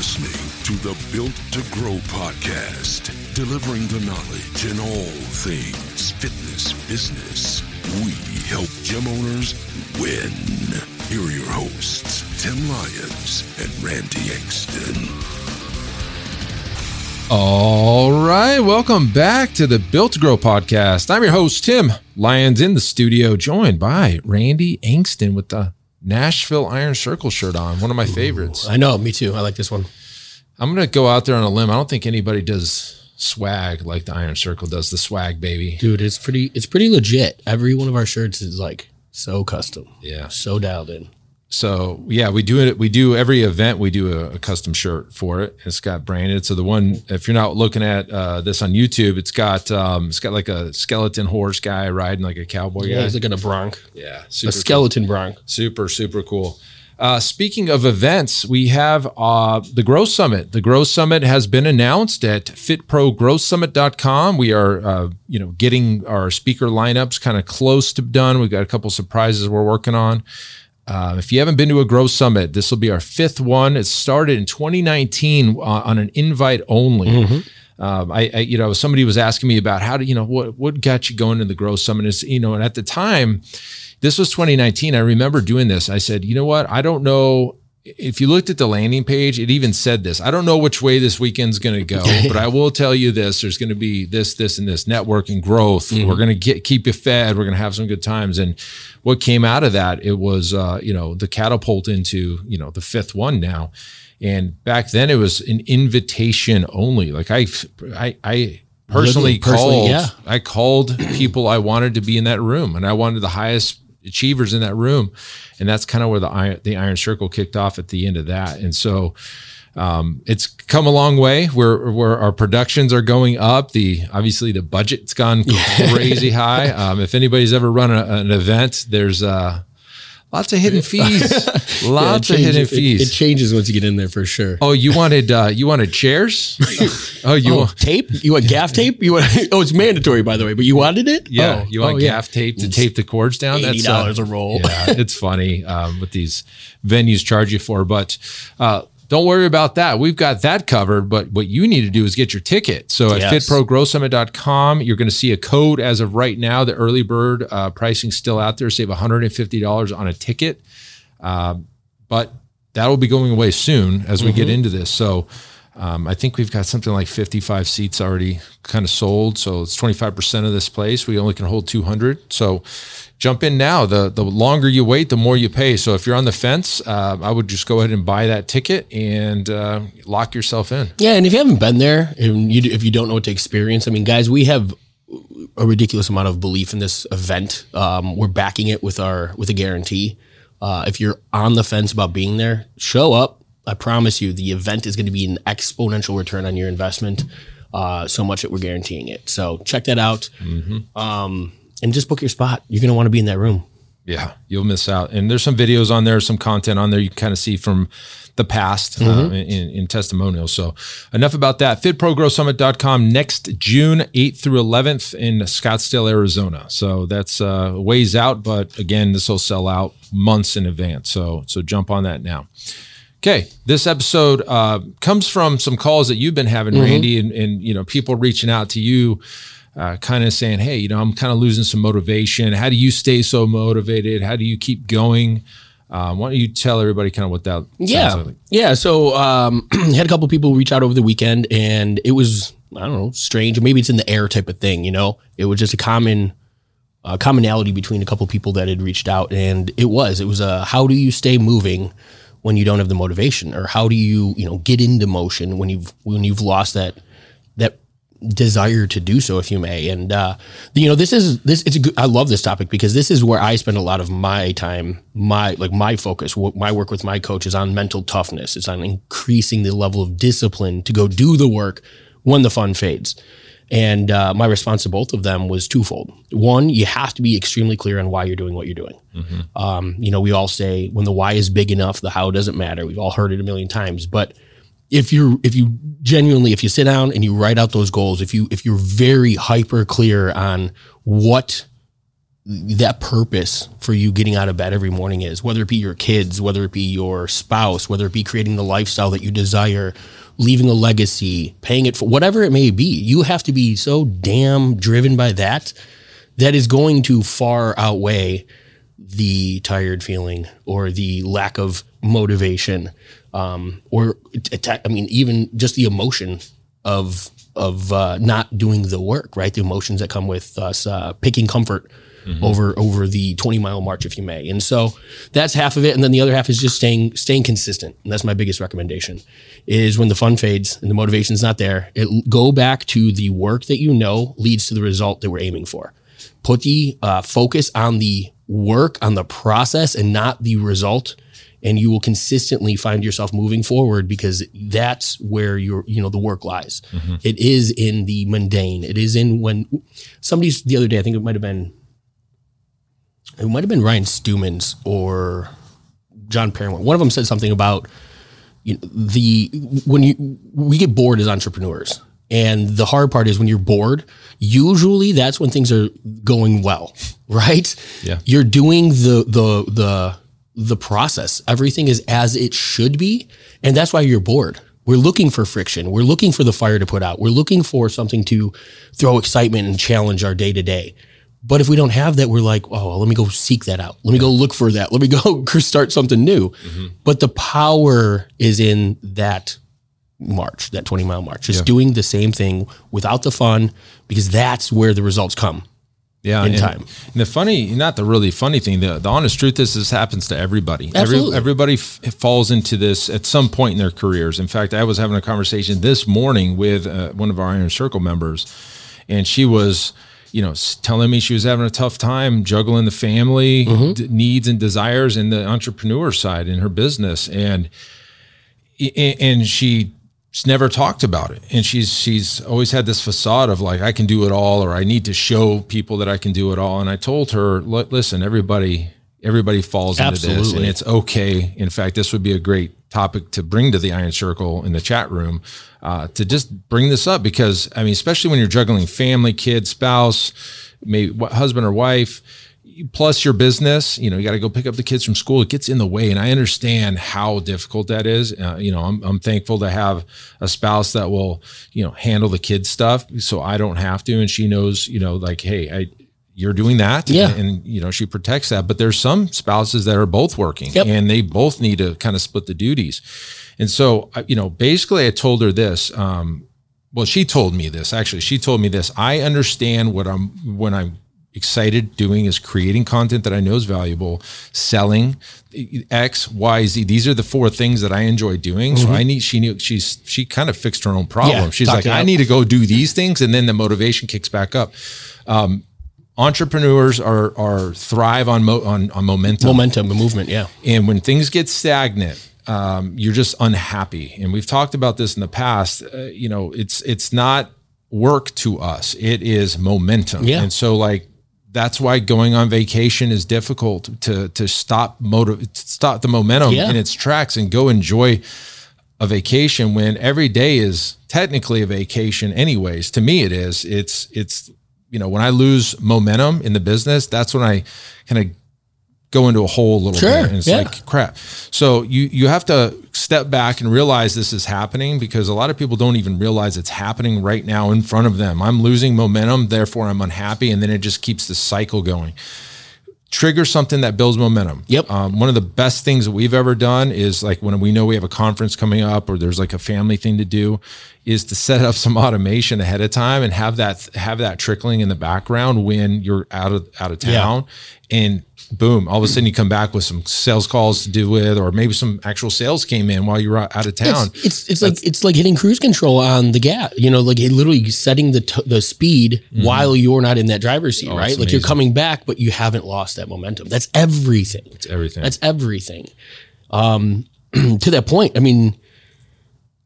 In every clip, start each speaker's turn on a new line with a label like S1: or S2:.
S1: Listening to the Built to Grow podcast, delivering the knowledge in all things fitness business. We help gym owners win. Here are your hosts, Tim Lyons and Randy Engston.
S2: All right, welcome back to the Built to Grow podcast. I'm your host, Tim Lyons, in the studio, joined by Randy Engston with the Nashville Iron Circle shirt on, one of my favorites.
S3: I know, me too. I like this one.
S2: I'm going to go out there on a limb. I don't think anybody does swag like the Iron Circle does the swag, baby.
S3: Dude, it's pretty it's pretty legit. Every one of our shirts is like so custom.
S2: Yeah.
S3: So dialed in.
S2: So yeah, we do it. We do every event. We do a, a, custom shirt for it. It's got branded. So the one, if you're not looking at uh, this on YouTube, it's got um, it's got like a skeleton horse guy riding like a cowboy
S3: Yeah,
S2: guy.
S3: he's like in a bronc.
S2: yeah,
S3: A
S2: super cool.
S3: skeleton bronc.
S2: Super, super cool. Uh, speaking of events, we have uh, the Growth Summit. The Growth Summit has been announced at fitprogrowthsummit.com. We are, uh, you know, getting our speaker lineups kind of close to done. We've got a couple surprises we're working on. Uh, if you haven't been to a Growth Summit, this will be our fifth one. It started in 2019 uh, on an invite only. Um, I, I, you know, somebody was asking me about how to, you know, what what got you going to the Growth Summit? Is you know, and at the time, this was 2019. I remember doing this. I said, you know what? I don't know if you looked at the landing page, it even said this. I don't know which way this weekend's going to go, but I will tell you this: there's going to be this, this, and this networking growth. We're going to get keep you fed. We're going to have some good times. And what came out of that, it was uh, you know the catapult into you know the fifth one now. And back then, it was an invitation only. Like I, I, I personally,
S3: Personally,
S2: called.
S3: yeah.
S2: I called people I wanted to be in that room, and I wanted the highest achievers in that room, and that's kind of where the iron, the Iron Circle kicked off at the end of that. And so, um, it's come a long way. Where where our productions are going up. The obviously the budget's gone crazy high. Um, if anybody's ever run a, an event, there's uh, lots of hidden fees.
S3: Yeah,
S2: lots
S3: it
S2: of hidden
S3: changes- it-
S2: fees.
S3: It, changes once you get in there for sure.
S2: oh, you wanted uh, you wanted chairs? oh, you
S3: Oh,
S2: want
S3: tape? You want gaff tape? You want? Oh, it's mandatory, by the way. But you wanted it?
S2: Yeah,
S3: Oh,
S2: you want
S3: oh, yeah.
S2: gaff tape to tape the cords down?
S3: Eighty
S2: uh,
S3: dollars a roll.
S2: yeah, it's funny um, what these venues charge you for, but uh, don't worry about that. We've got that covered. But what you need to do is get your ticket. So at
S3: Yes.
S2: fitprogrowsummit.com, you're going to see a code as of right now. The early bird uh, pricing still out there. Save $150 on a ticket, um, but that will be going away soon as we get into this. So. Um, I think we've got something like 55 seats already kind of sold. So it's 25% of this place. We only can hold 200. So jump in now. The the longer you wait, the more you pay. So if you're on the fence, uh, I would just go ahead and buy that ticket and uh, lock yourself in.
S3: Yeah, and if you haven't been there, and you, if you don't know what to experience, I mean, guys, we have a ridiculous amount of belief in this event. Um, we're backing it with our with a guarantee. Uh, if you're on the fence about being there, show up. I promise you, the event is going to be an exponential return on your investment. Uh, so much that we're guaranteeing it. So check that out, um, and just book your spot. You're going to want to be in that room.
S2: Yeah, you'll miss out. And there's some videos on there, some content on there you can kind of see from the past uh, in, in testimonials. So enough about that. FitProGrowSummit.com next June 8th through 11th in Scottsdale, Arizona. So that's uh, ways out, but again, this will sell out months in advance. So so jump on that now. Okay, this episode uh, comes from some calls that you've been having, Randy, and, and you know people reaching out to you, uh, kind of saying, "Hey, you know, I'm kind of losing some motivation. How do you stay so motivated? How do you keep going?" Um, why don't you tell everybody kind of what that
S3: Yeah,
S2: sounds like?
S3: yeah. So um, had a couple people reach out over the weekend, and it was I don't know, strange. Maybe it's in the air type of thing. You know, it was just a common uh, commonality between a couple people that had reached out, and it was it was a how do you stay moving when you don't have the motivation, or how do you you know get into motion when you've when you've lost that that desire to do so if you may? And uh you know this is this it's a good i love this topic because this is where i spend a lot of my time my like my focus my work with my coach is on mental toughness. It's on increasing the level of discipline to go do the work when the fun fades And uh, my response to both of them was twofold. One, you have to be extremely clear on why you're doing what you're doing. Um, you know, we all say when the why is big enough, the how doesn't matter. We've all heard it a million times. But if you're if you genuinely if you sit down and you write out those goals, if you if you're very hyper clear on what that purpose for you getting out of bed every morning is, whether it be your kids, whether it be your spouse, whether it be creating the lifestyle that you desire, leaving a legacy, paying it for whatever it may be, you have to be so damn driven by that that is going to far outweigh the tired feeling or the lack of motivation um, or attack, I mean, even just the emotion of of uh, not doing the work, right? The emotions that come with us uh, picking comfort over over the 20 mile march, if you may. And so that's half of it, and then the other half is just staying staying consistent. And that's my biggest recommendation: is when the fun fades and the motivation's not there, it go back to the work that you know leads to the result that we're aiming for. Put the uh, focus on the work, on the process, and not the result and you will consistently find yourself moving forward because that's where your you know the work lies It is in the mundane it is in when somebody's the other day i think it might have been it might have been ryan Stewman's or john Perrin. one of them said something about you know, the when you we get bored as entrepreneurs. And the hard part is when you're bored usually that's when things are going well right?
S2: Yeah.
S3: you're doing the the the the process. Everything is as it should be. And that's why you're bored. We're looking for friction. We're looking for the fire to put out. We're looking for something to throw excitement and challenge our day to day but if we don't have that we're like oh well, let me go seek that out let me go look for that let me go start something new but the power is in that march that 20 mile march just doing the same thing without the fun because that's where the results come
S2: yeah,
S3: in
S2: and,
S3: time.
S2: And the funny, not the really funny thing, the, the honest truth is this happens to everybody.
S3: Absolutely.
S2: everybody f- falls into this at some point in their careers. In fact, I was having a conversation this morning with uh, one of our Iron Circle members, and she was, you know, telling me she was having a tough time juggling the family
S3: Mm-hmm.
S2: d- needs and desires and the entrepreneur side in her business, and and she she's never talked about it. And she's she's always had this facade of like I can do it all or I need to show people that I can do it all. And I told her listen everybody everybody falls into this and it's okay. In fact this would be a great topic to bring to the iron circle in the chat room uh, to just bring this up because I mean especially when you're juggling family kid spouse maybe husband or wife plus your business you know you got to go pick up the kids from school it gets in the way and i understand how difficult that is uh, you know I'm, I'm thankful to have a spouse that will you know handle the kids stuff so i don't have to and she knows you know like hey i you're doing that
S3: Yeah.
S2: and, you know she protects that but there's some spouses that are both working
S3: Yep.
S2: and they both need to kind of split the duties and so you know basically i told her this um, well she told me this actually she told me this. I understand what i'm when i'm excited doing is creating content that i know is valuable selling x y z. These are the four things that i enjoy doing. So i need she knew she's she kind of fixed her own problem.
S3: Mm-hmm. Yeah,
S2: she's like i need to go do these things and then the motivation kicks back up. Um, entrepreneurs are are thrive on mo- on, on momentum.
S3: Momentum and movement yeah.
S2: And when things get stagnant um, you're just unhappy. And we've talked about this in the past. Uh, you know it's it's not work to us. It is momentum.
S3: Yeah.
S2: and so like that's why going on vacation is difficult to to stop motive stop the momentum
S3: Yeah.
S2: in its tracks and go enjoy a vacation when every day is technically a vacation anyways. To me it is. It's it's you know when i lose momentum in the business that's when i kind of go into a hole a little
S3: Sure,
S2: bit and it's
S3: yeah.
S2: like crap so you you have to step back and realize this is happening because a lot of people don't even realize it's happening right now in front of them i'm losing momentum therefore i'm unhappy and then it just keeps the cycle going trigger something that builds momentum.
S3: Yep.
S2: Um, one of the best things that we've ever done is like when we know we have a conference coming up or there's like a family thing to do, is to set up some automation ahead of time and have that have that trickling in the background when you're out of out of town, and boom, all of a sudden you come back with some sales calls to do with, or maybe some actual sales came in while you were out of town.
S3: It's it's, it's like it's like hitting cruise control on the gas. You know, like literally setting the t- the speed while you're not in that driver's seat, right?
S2: Mm-hmm. Oh, it's
S3: Like you're coming back, but you haven't lost that momentum. That's everything.
S2: It's everything.
S3: That's everything. Um, to that point, I mean,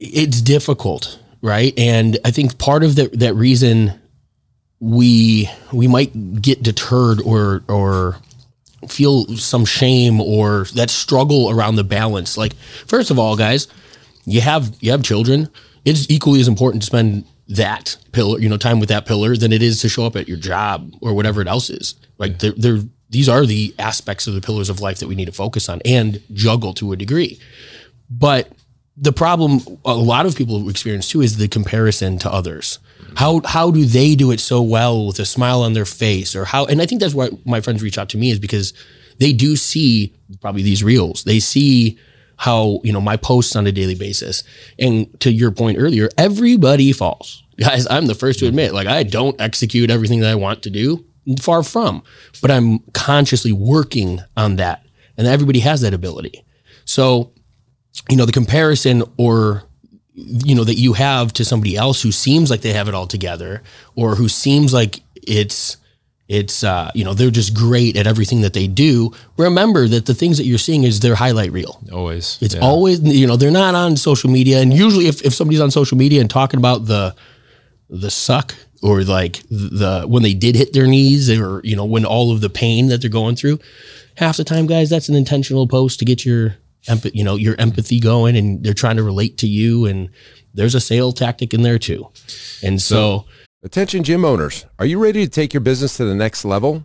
S3: it's difficult right? And I think part of that that reason we we might get deterred or or feel some shame or that struggle around the balance. Like first of all, guys, you have you have children. It's equally as important to spend that pillar, you know, time with that pillar than it is to show up at your job or whatever it else is. Like they're, they're these are the aspects of the pillars of life that we need to focus on and juggle to a degree. But the problem a lot of people experience too is the comparison to others. How how do they do it so well with a smile on their face or how and I think that's why my friends reach out to me is because they do see probably these reels. They see how, you know, my posts on a daily basis. And to your point earlier, everybody falls. Guys, I'm the first to admit, like I don't execute everything that I want to do. Far from. But I'm consciously working on that. And everybody has that ability. So you know, the comparison or you know that you have to somebody else who seems like they have it all together or who seems like it's it's uh, you know they're just great at everything that they do remember that the things that you're seeing is their highlight reel
S2: Always.
S3: it's
S2: Yeah.
S3: always you know they're not on social media and usually if, if somebody's on social media and talking about the the suck or like the when they did hit their knees or you know when all of the pain that they're going through half the time guys that's an intentional post to get your empathy you know your empathy going and they're trying to relate to you and there's a sale tactic in there too and so
S4: Attention gym owners, are you ready to take your business to the next level?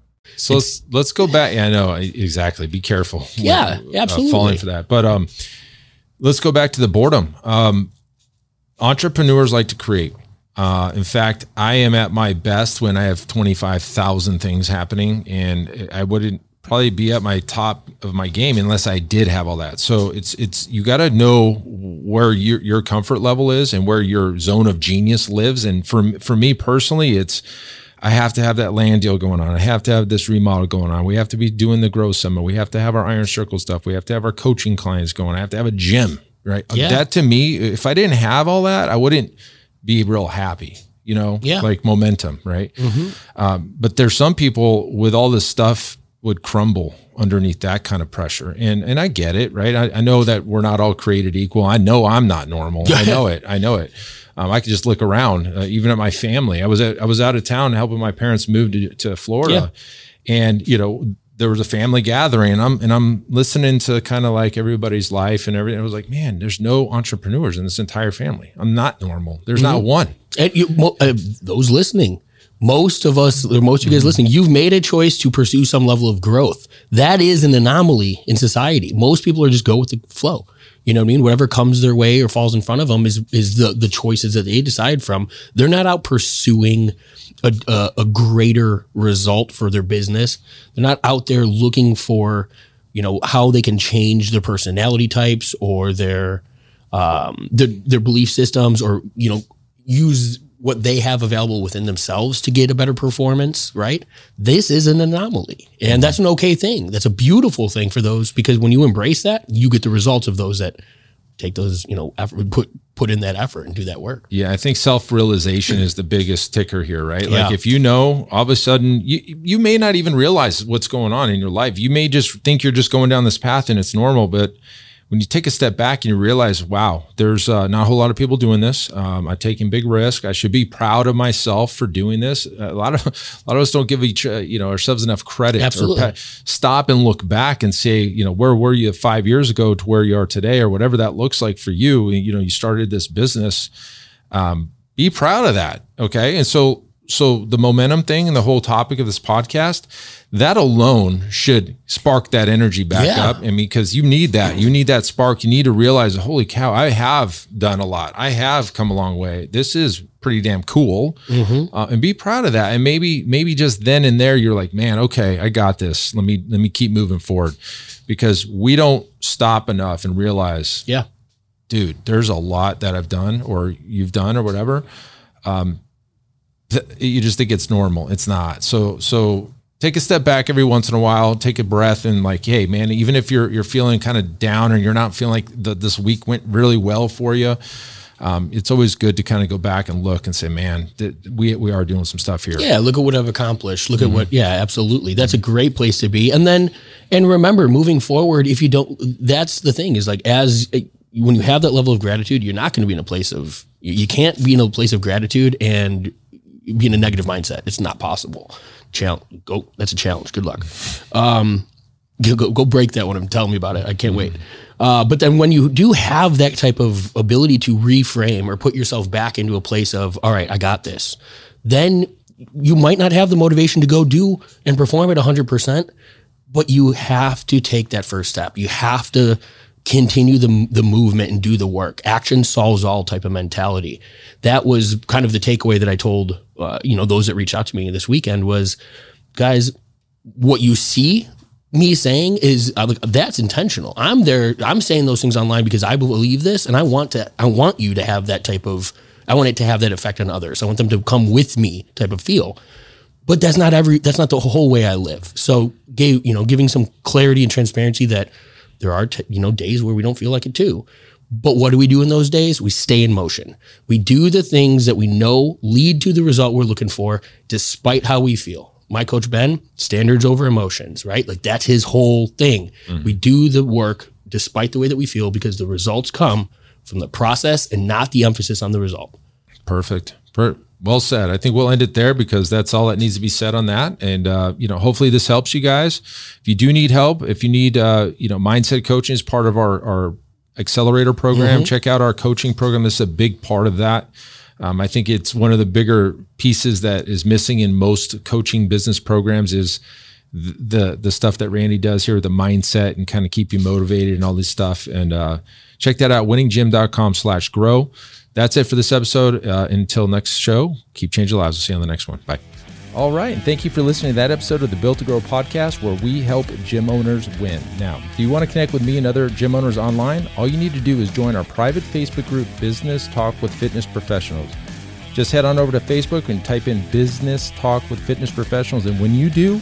S2: So let's let's go back. Yeah, I know exactly. Be careful.
S3: Yeah,
S2: uh,
S3: absolutely.
S2: falling for that. But um, let's go back to the boredom. Um, entrepreneurs like to create. Uh, in fact, I am at my best when I have twenty five thousand things happening, and I wouldn't probably be at my top of my game unless I did have all that. So it's it's you got to know where your your comfort level is and where your zone of genius lives. And for for me personally, it's I have to have that land deal going on. I have to have this remodel going on. We have to be doing the growth Summit. We have to have our Iron Circle stuff. We have to have our coaching clients going. I have to have a gym, right?
S3: Yeah.
S2: That to me, if I didn't have all that, I wouldn't be real happy, you know,
S3: Yeah.
S2: like momentum, right? Um, but there's some people with all this stuff would crumble underneath that kind of pressure. And and I get it, right? I, I know that we're not all created equal. I know I'm not normal. I know it. I know it. Um, I could just look around, uh, even at my family. I was at, I was out of town helping my parents move to, to Florida, and you know there was a family gathering, and I'm and I'm listening to kind of like everybody's life and everything. I was like, man, there's no entrepreneurs in this entire family. I'm not normal. There's not one.
S3: And you, mo- uh, those listening, most of us, or most of you guys listening, you've made a choice to pursue some level of growth. That is an anomaly in society. Most people are just go with the flow. You know what I mean? Whatever comes their way or falls in front of them is is the the choices that they decide from. They're not out pursuing a, a, a greater result for their business. They're not out there looking for, you know, how they can change their personality types or their um, their their belief systems or you know use what they have available within themselves to get a better performance right? This is an anomaly. And that's an okay thing. That's a beautiful thing for those because when you embrace that you get the results of those that take those you know effort put put in that effort and do that work.
S2: Yeah, I think self realization is the biggest ticker here, right? Like if you know, all of a sudden you you may not even realize what's going on in your life. You may just think you're just going down this path and it's normal, but when you take a step back and you realize, wow, there's uh, not a whole lot of people doing this. Um, I'm taking big risk. I should be proud of myself for doing this. A lot of a lot of us don't give each uh, you know ourselves enough credit.
S3: Absolutely.
S2: Or pa- stop and look back and say, you know, where were you five years ago to where you are today, or whatever that looks like for you. You know, you started this business be proud of that okay and so so the momentum thing and the whole topic of this podcast that alone should spark that energy back
S3: Yeah.
S2: up. And because you need that you need that spark. You need to realize holy cow i have done a lot. I have come a long way. This is pretty damn cool. Uh, and be proud of that. And maybe maybe just then and there you're like man okay i got this. Let me let me keep moving forward. Because we don't stop enough and realize
S3: yeah.
S2: dude, there's a lot that I've done or you've done or whatever. Um, you just think it's normal. It's not. So so take a step back every once in a while, take a breath, and like, hey man, even if you're you're feeling kind of down or you're not feeling like the, this week went really well for you. Um, it's always good to kind of go back and look and say, man, th- we, we are doing some stuff here.
S3: Yeah, look at what I've accomplished. Look at mm-hmm. what, yeah, absolutely. That's a mm-hmm. great place to be. And then, and remember, moving forward, if you don't, that's the thing is like, as eh, when you have that level of gratitude, you're not going to be in a place of, you can't be in a place of gratitude and be in a negative mindset. It's not possible. Challenge, go, that's a challenge. Good luck. Um, go, go, break that one and tell me about it. I can't wait. Uh, but then when you do have that type of ability to reframe or put yourself back into a place of, all right, I got this, then you might not have the motivation to go do and perform at 100%, but you have to take that first step. You have to continue the, the movement and do the work. Action solves all type of mentality. That was kind of the takeaway that I told, uh, you know, those that reached out to me this weekend was, guys, what you see me saying is uh, that's intentional. I'm there. I'm saying those things online because I believe this, and I want to. I want you to have that type of. I want it to have that effect on others. I want them to come with me, type of feel. But that's not every. That's not the whole way I live. So, gave you know, giving some clarity and transparency that there are t- you know days where we don't feel like it too. But what do we do in those days? We stay in motion. We do the things that we know lead to the result we're looking for, despite how we feel my coach Ben, standards over emotions, right? Like that's his whole thing. Mm-hmm. We do the work despite the way that we feel because the results come from the process and not the emphasis on the result.
S2: Perfect. Per- well said. I think we'll end it there because that's all that needs to be said on that. And uh, you know, hopefully this helps you guys. If you do need help, if you need uh, you know, mindset coaching is part of our our accelerator program. Check out our coaching program. This is a big part of that. Um, I think it's one of the bigger pieces that is missing in most coaching business programs is th- the the stuff that Randy does here with the mindset and kind of keep you motivated and all this stuff. And uh, check that out, winninggym.com slash grow. That's it for this episode. Uh, until next show, keep changing lives. We'll see you on the next one. Bye. All right, and thank you for listening to that episode of the Built to Grow podcast where we help gym owners win. Now, do you want to connect with me and other gym owners online? All you need to do is join our private Facebook group, Business Talk with Fitness Professionals. Just head on over to Facebook and type in Business Talk with Fitness Professionals. And when you do,